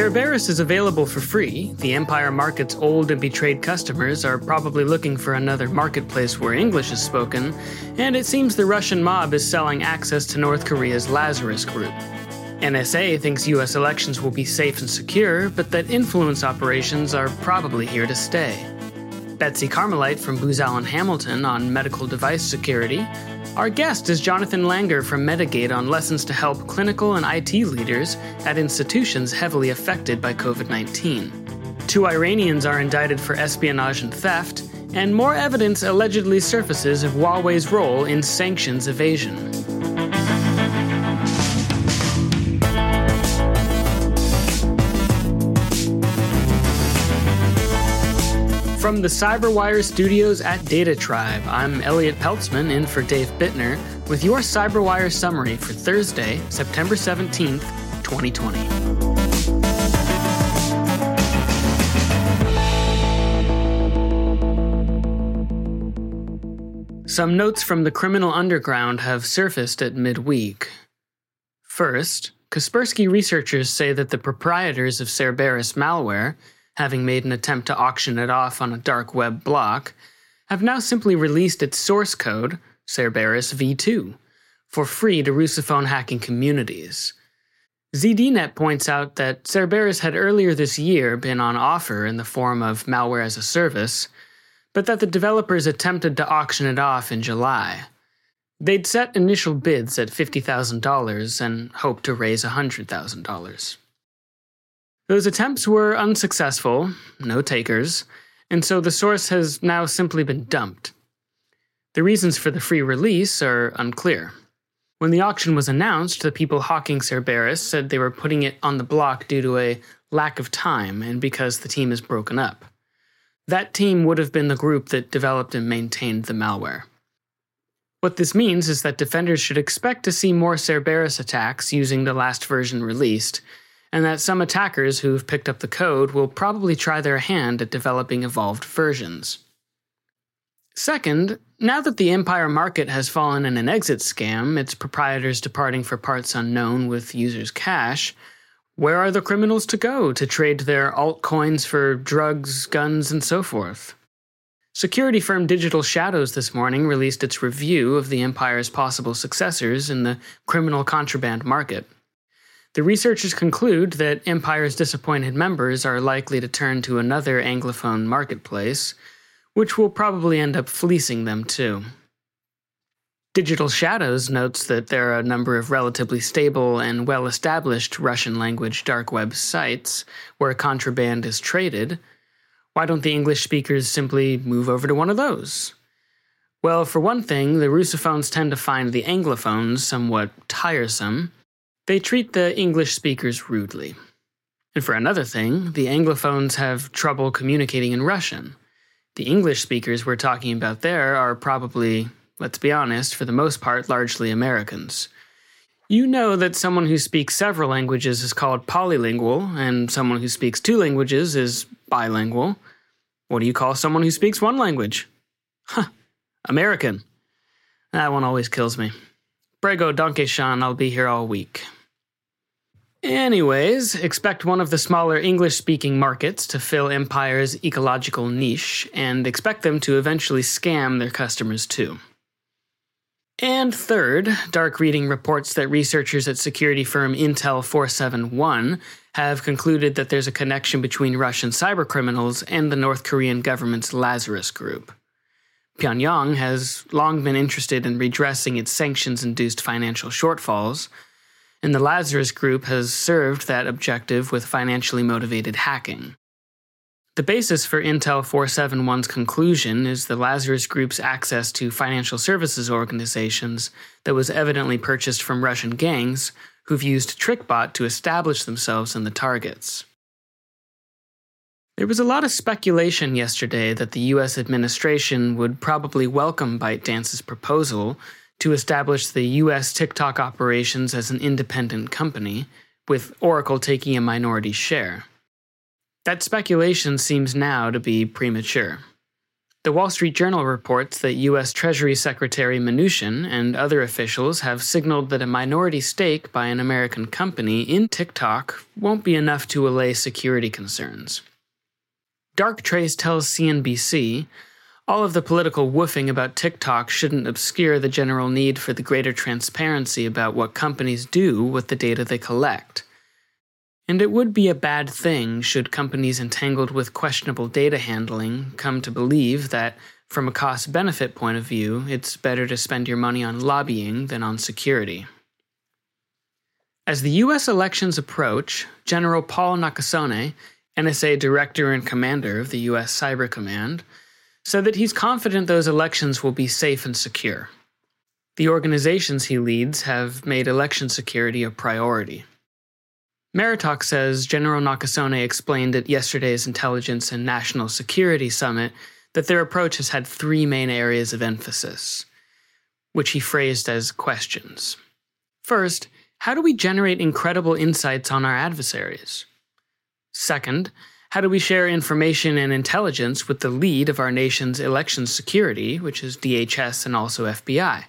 Cerberus is available for free. The Empire Market's old and betrayed customers are probably looking for another marketplace where English is spoken, and it seems the Russian mob is selling access to North Korea's Lazarus Group. NSA thinks US elections will be safe and secure, but that influence operations are probably here to stay. Betsy Carmelite from Booz Allen Hamilton on medical device security our guest is Jonathan Langer from Medigate on lessons to help clinical and IT leaders at institutions heavily affected by COVID 19. Two Iranians are indicted for espionage and theft, and more evidence allegedly surfaces of Huawei's role in sanctions evasion. From the Cyberwire studios at Data Tribe, I'm Elliot Peltzman in for Dave Bittner with your Cyberwire summary for Thursday, September 17th, 2020. Some notes from the criminal underground have surfaced at midweek. First, Kaspersky researchers say that the proprietors of Cerberus malware having made an attempt to auction it off on a dark web block, have now simply released its source code, Cerberus v2, for free to Russophone hacking communities. ZDNet points out that Cerberus had earlier this year been on offer in the form of malware as a service, but that the developers attempted to auction it off in July. They'd set initial bids at $50,000 and hoped to raise $100,000. Those attempts were unsuccessful, no takers, and so the source has now simply been dumped. The reasons for the free release are unclear. When the auction was announced, the people hawking Cerberus said they were putting it on the block due to a lack of time and because the team is broken up. That team would have been the group that developed and maintained the malware. What this means is that defenders should expect to see more Cerberus attacks using the last version released, and that some attackers who've picked up the code will probably try their hand at developing evolved versions. Second, now that the Empire market has fallen in an exit scam, its proprietors departing for parts unknown with users' cash, where are the criminals to go to trade their altcoins for drugs, guns, and so forth? Security firm Digital Shadows this morning released its review of the Empire's possible successors in the criminal contraband market. The researchers conclude that Empire's disappointed members are likely to turn to another Anglophone marketplace, which will probably end up fleecing them too. Digital Shadows notes that there are a number of relatively stable and well established Russian language dark web sites where contraband is traded. Why don't the English speakers simply move over to one of those? Well, for one thing, the Russophones tend to find the Anglophones somewhat tiresome they treat the English speakers rudely. And for another thing, the Anglophones have trouble communicating in Russian. The English speakers we're talking about there are probably, let's be honest, for the most part, largely Americans. You know that someone who speaks several languages is called polylingual, and someone who speaks two languages is bilingual. What do you call someone who speaks one language? Huh, American. That one always kills me. Prego danke schön, I'll be here all week. Anyways, expect one of the smaller English speaking markets to fill Empire's ecological niche, and expect them to eventually scam their customers too. And third, Dark Reading reports that researchers at security firm Intel 471 have concluded that there's a connection between Russian cybercriminals and the North Korean government's Lazarus Group. Pyongyang has long been interested in redressing its sanctions induced financial shortfalls and the Lazarus Group has served that objective with financially motivated hacking. The basis for Intel 471's conclusion is the Lazarus Group's access to financial services organizations that was evidently purchased from Russian gangs who've used TrickBot to establish themselves in the targets. There was a lot of speculation yesterday that the US administration would probably welcome ByteDance's proposal to establish the US TikTok operations as an independent company, with Oracle taking a minority share. That speculation seems now to be premature. The Wall Street Journal reports that U.S. Treasury Secretary Mnuchin and other officials have signaled that a minority stake by an American company in TikTok won't be enough to allay security concerns. Darktrace tells CNBC all of the political woofing about TikTok shouldn't obscure the general need for the greater transparency about what companies do with the data they collect. And it would be a bad thing should companies entangled with questionable data handling come to believe that, from a cost benefit point of view, it's better to spend your money on lobbying than on security. As the US elections approach, General Paul Nakasone, NSA Director and Commander of the US Cyber Command, said that he's confident those elections will be safe and secure. The organizations he leads have made election security a priority. MeriTalk says General Nakasone explained at yesterday's Intelligence and National Security Summit that their approach has had three main areas of emphasis, which he phrased as questions. First, how do we generate incredible insights on our adversaries? Second, how do we share information and intelligence with the lead of our nation's election security, which is DHS and also FBI?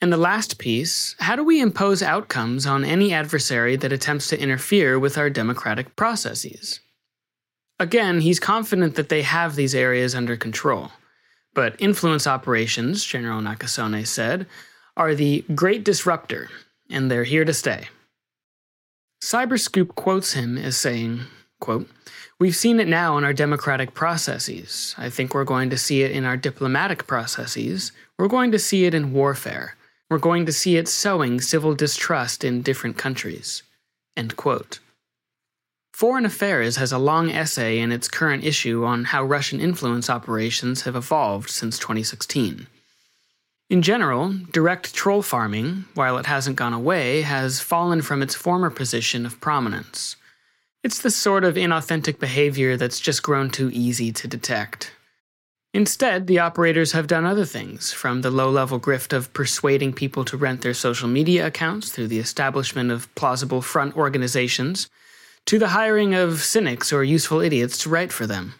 And the last piece how do we impose outcomes on any adversary that attempts to interfere with our democratic processes? Again, he's confident that they have these areas under control. But influence operations, General Nakasone said, are the great disruptor, and they're here to stay. Cyberscoop quotes him as saying, quote, We've seen it now in our democratic processes. I think we're going to see it in our diplomatic processes. We're going to see it in warfare. We're going to see it sowing civil distrust in different countries. End quote. Foreign Affairs has a long essay in its current issue on how Russian influence operations have evolved since 2016. In general, direct troll farming, while it hasn't gone away, has fallen from its former position of prominence. It's the sort of inauthentic behavior that's just grown too easy to detect. Instead, the operators have done other things, from the low level grift of persuading people to rent their social media accounts through the establishment of plausible front organizations, to the hiring of cynics or useful idiots to write for them.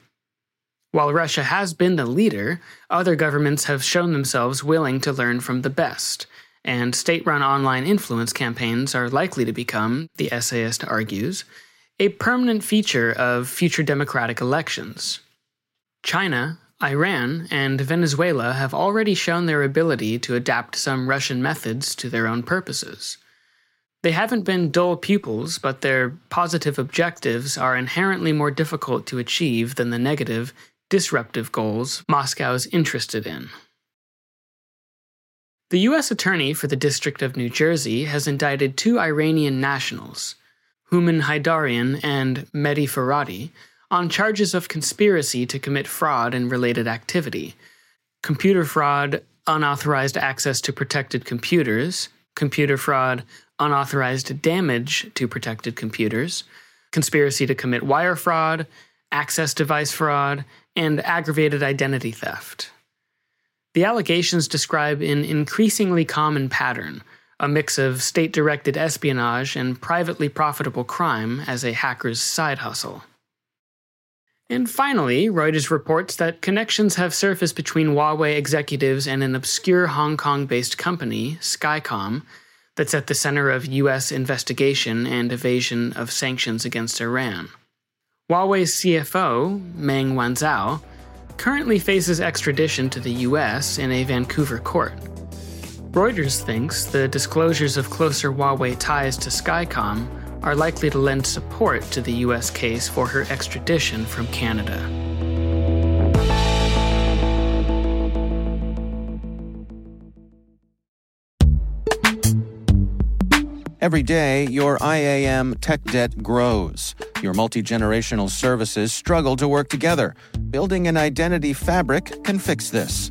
While Russia has been the leader, other governments have shown themselves willing to learn from the best, and state run online influence campaigns are likely to become, the essayist argues, a permanent feature of future democratic elections. China, Iran, and Venezuela have already shown their ability to adapt some Russian methods to their own purposes. They haven't been dull pupils, but their positive objectives are inherently more difficult to achieve than the negative, disruptive goals Moscow is interested in. The U.S. Attorney for the District of New Jersey has indicted two Iranian nationals, Hooman Heidarian and Mehdi Farhadi, on charges of conspiracy to commit fraud and related activity, computer fraud, unauthorized access to protected computers, computer fraud, unauthorized damage to protected computers, conspiracy to commit wire fraud, access device fraud, and aggravated identity theft. The allegations describe an increasingly common pattern a mix of state directed espionage and privately profitable crime as a hacker's side hustle. And finally, Reuters reports that connections have surfaced between Huawei executives and an obscure Hong Kong based company, Skycom, that's at the center of U.S. investigation and evasion of sanctions against Iran. Huawei's CFO, Meng Wanzhou, currently faces extradition to the U.S. in a Vancouver court. Reuters thinks the disclosures of closer Huawei ties to Skycom are likely to lend support to the U.S. case for her extradition from Canada. Every day, your IAM tech debt grows. Your multi generational services struggle to work together. Building an identity fabric can fix this.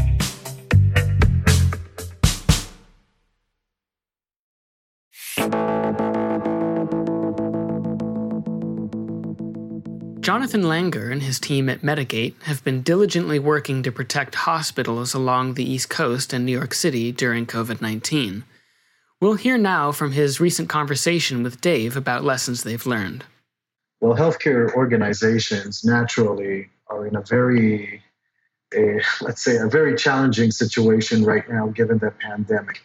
Jonathan Langer and his team at Medigate have been diligently working to protect hospitals along the East Coast and New York City during COVID 19. We'll hear now from his recent conversation with Dave about lessons they've learned. Well, healthcare organizations naturally are in a very, a, let's say, a very challenging situation right now given the pandemic.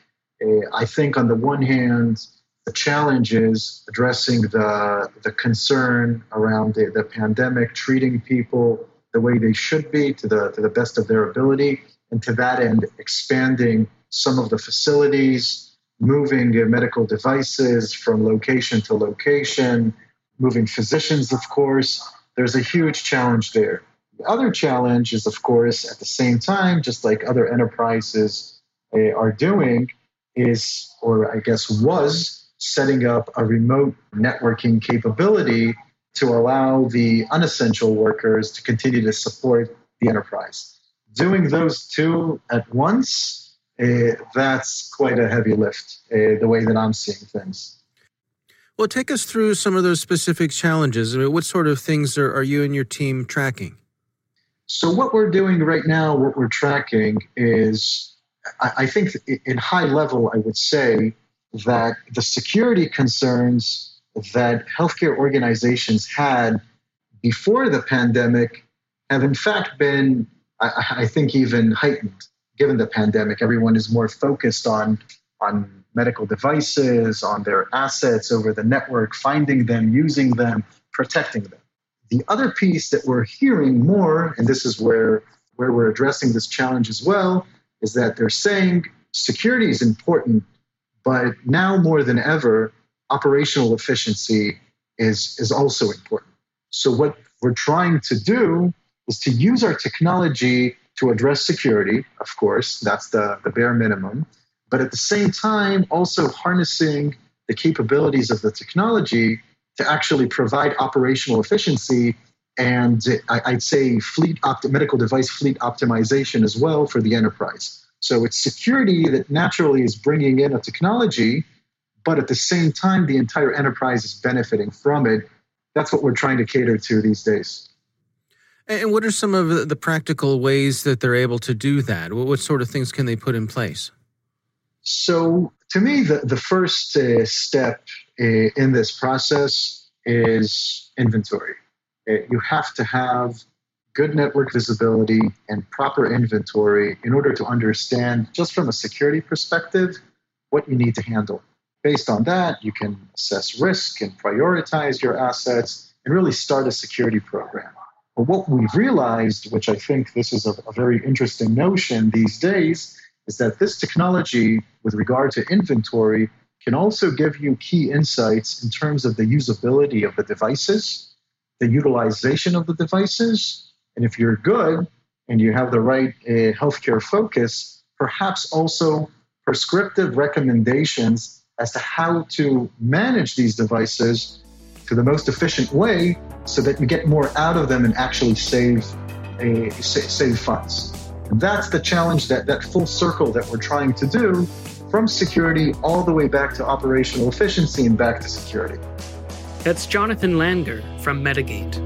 I think on the one hand, the challenge is addressing the, the concern around the, the pandemic, treating people the way they should be to the, to the best of their ability, and to that end, expanding some of the facilities, moving medical devices from location to location, moving physicians, of course. There's a huge challenge there. The other challenge is, of course, at the same time, just like other enterprises uh, are doing, is, or I guess was, setting up a remote networking capability to allow the unessential workers to continue to support the enterprise. Doing those two at once, uh, that's quite a heavy lift, uh, the way that I'm seeing things. Well, take us through some of those specific challenges. I mean, what sort of things are, are you and your team tracking? So, what we're doing right now, what we're tracking is, I, I think, in high level, I would say, that the security concerns that healthcare organizations had before the pandemic have in fact been, I, I, think, even heightened given the pandemic. Everyone is more focused on, on medical devices, on their assets over the network, finding them, using them, protecting them. The other piece that we're hearing more, and this is where, where we're addressing this challenge as well, is that they're saying security is important, but now more than ever, operational efficiency is, is also important. So, what we're trying to do is to use our technology to address security, of course, that's the, the bare minimum, but at the same time, also harnessing the capabilities of the technology to actually provide operational efficiency and I'd say fleet opt- medical device fleet optimization as well for the enterprise. So it's security that naturally is bringing in a technology, but at the same time, the entire enterprise is benefiting from it. That's what we're trying to cater to these days. And what are some of the practical ways that they're able to do that? What sort of things can they put in place? So, to me, the, the first uh, step uh, in this process is inventory. Uh, you have to have good network visibility and proper inventory in order to understand, just from a security perspective, what you need to handle. Based on that, you can assess risk and prioritize your assets and really start a security program. But what we've realized, which I think this is a, a very interesting notion these days, is that this technology, with regard to inventory, can also give you key insights in terms of the usability of the devices, the utilization of the devices, and if you're good and you have the right uh, healthcare focus, perhaps also prescriptive recommendations as to how to manage these devices to the most efficient way so that you get more out of them and actually save a, save funds. And that's the challenge that that full circle that we're trying to do from security all the way back to operational efficiency and back to security. That's Jonathan Langer from Medigate.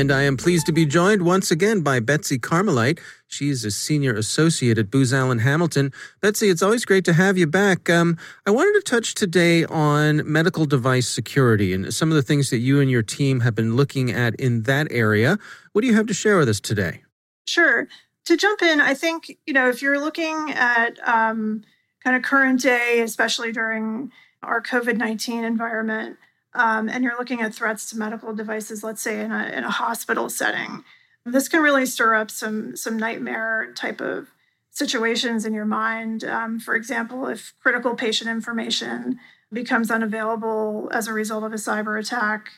And I am pleased to be joined once again by Betsy Carmelite. She's a senior associate at Booz Allen Hamilton. Betsy, it's always great to have you back. Um, I wanted to touch today on medical device security and some of the things that you and your team have been looking at in that area. What do you have to share with us today? Sure. To jump in, I think, you know, if you're looking at um, kind of current day, especially during our COVID 19 environment, um, and you're looking at threats to medical devices, let's say in a, in a hospital setting, this can really stir up some some nightmare type of situations in your mind. Um, for example, if critical patient information becomes unavailable as a result of a cyber attack,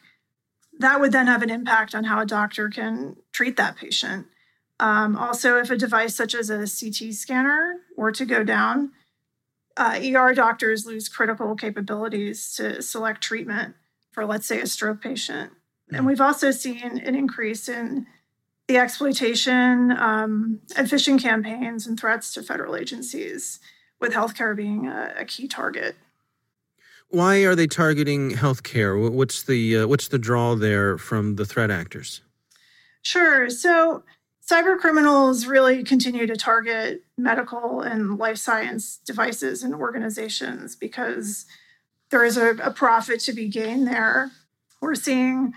that would then have an impact on how a doctor can treat that patient. Um, also, if a device such as a CT scanner were to go down, uh, ER doctors lose critical capabilities to select treatment for, let's say, a stroke patient. And hmm. we've also seen an increase in the exploitation um, and phishing campaigns and threats to federal agencies, with healthcare being a, a key target. Why are they targeting healthcare? What's the uh, what's the draw there from the threat actors? Sure. So cyber criminals really continue to target medical and life science devices and organizations because there is a, a profit to be gained there. We're seeing,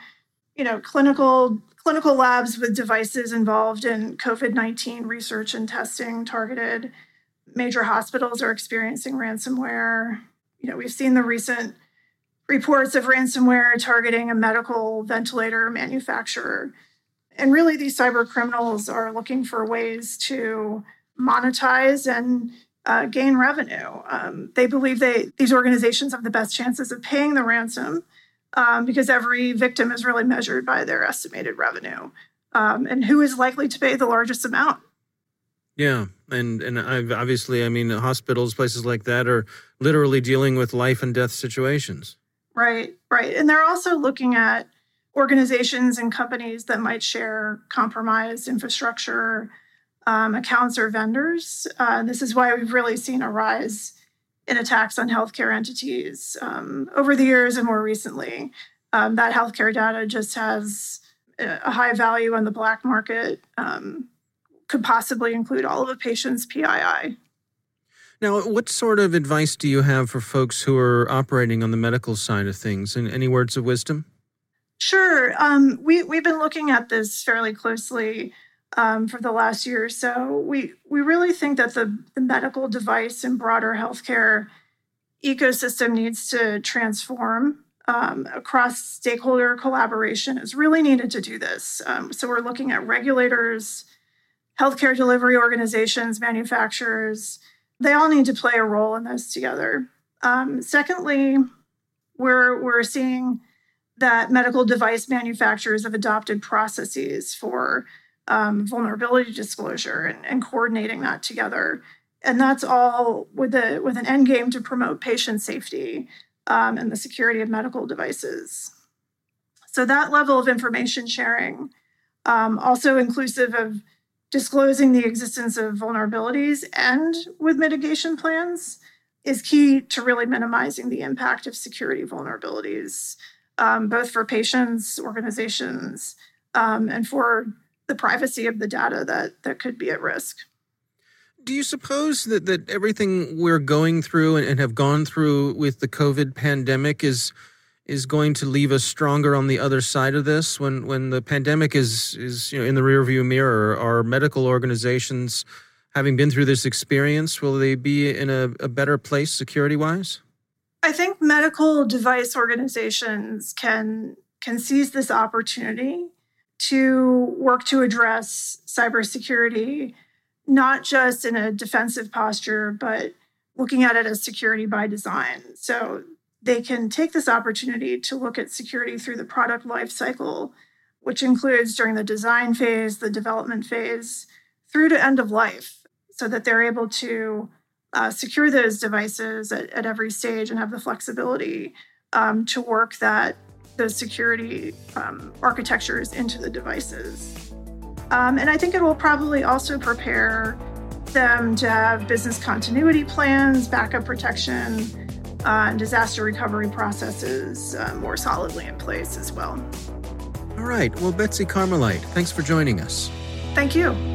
you know, clinical clinical labs with devices involved in COVID 19 research and testing targeted. Major hospitals are experiencing ransomware. You know, we've seen the recent reports of ransomware targeting a medical ventilator manufacturer. And really, these cyber criminals are looking for ways to monetize and uh, gain revenue. Um, they believe they these organizations have the best chances of paying the ransom um, because every victim is really measured by their estimated revenue um, and who is likely to pay the largest amount. Yeah, and and I've, obviously, I mean, hospitals, places like that are literally dealing with life and death situations. Right, right, and they're also looking at organizations and companies that might share compromised infrastructure, um, accounts, or vendors. Uh, this is why we've really seen a rise in attacks on healthcare entities um, over the years and more recently. Um, that healthcare data just has a high value on the black market, um, could possibly include all of a patient's PII. Now, what sort of advice do you have for folks who are operating on the medical side of things? And any words of wisdom? Sure. Um, we we've been looking at this fairly closely um, for the last year or so. We we really think that the, the medical device and broader healthcare ecosystem needs to transform. Um, across stakeholder collaboration is really needed to do this. Um, so we're looking at regulators, healthcare delivery organizations, manufacturers. They all need to play a role in this together. Um, secondly, we're we're seeing that medical device manufacturers have adopted processes for um, vulnerability disclosure and, and, coordinating that together. And that's all with a with an end game to promote patient safety um, and the security of medical devices. So that level of information sharing, um, also inclusive of disclosing the existence of vulnerabilities and with mitigation plans, is key to really minimizing the impact of security vulnerabilities um, both for patients, organizations, um, and for the privacy of the data that that could be at risk. Do you suppose that, that everything we're going through and, and have gone through with the COVID pandemic is is going to leave us stronger on the other side of this when when the pandemic is is you know in the rearview mirror our medical organizations having been through this experience will they be in a, a better place security wise I think medical device organizations can can seize this opportunity to work to address cybersecurity, not just in a defensive posture, but looking at it as security by design. So they can take this opportunity to look at security through the product lifecycle, which includes during the design phase, the development phase, through to end of life, so that they're able to uh, secure those devices at, at, every stage and have the flexibility um, to work that those security um, architectures into the devices. Um, and I think it will probably also prepare them to have business continuity plans, backup protection, uh, and disaster recovery processes uh, more solidly in place as well. All right. Well, Betsy Carmelite, thanks for joining us. Thank you.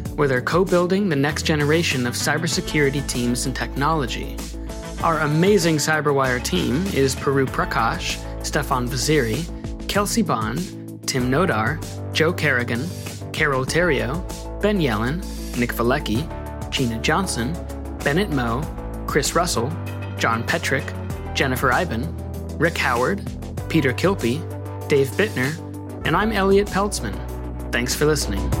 where they're co building the next generation of cybersecurity teams and technology. Our amazing Cyberwire team is Puru Prakash, Stefan Vaziri, Kelsey Bond, Tim Nodar, Joe Carrigan, Carole Theriault, Ben Yellen, Nick Veliky, Gina Johnson, Bennett Moe, Chris Russell, John Petrick, Jennifer Eiben, Rick Howard, Peter Kilpie, Dave Bittner, and I'm Elliot Peltzman. Thanks for listening.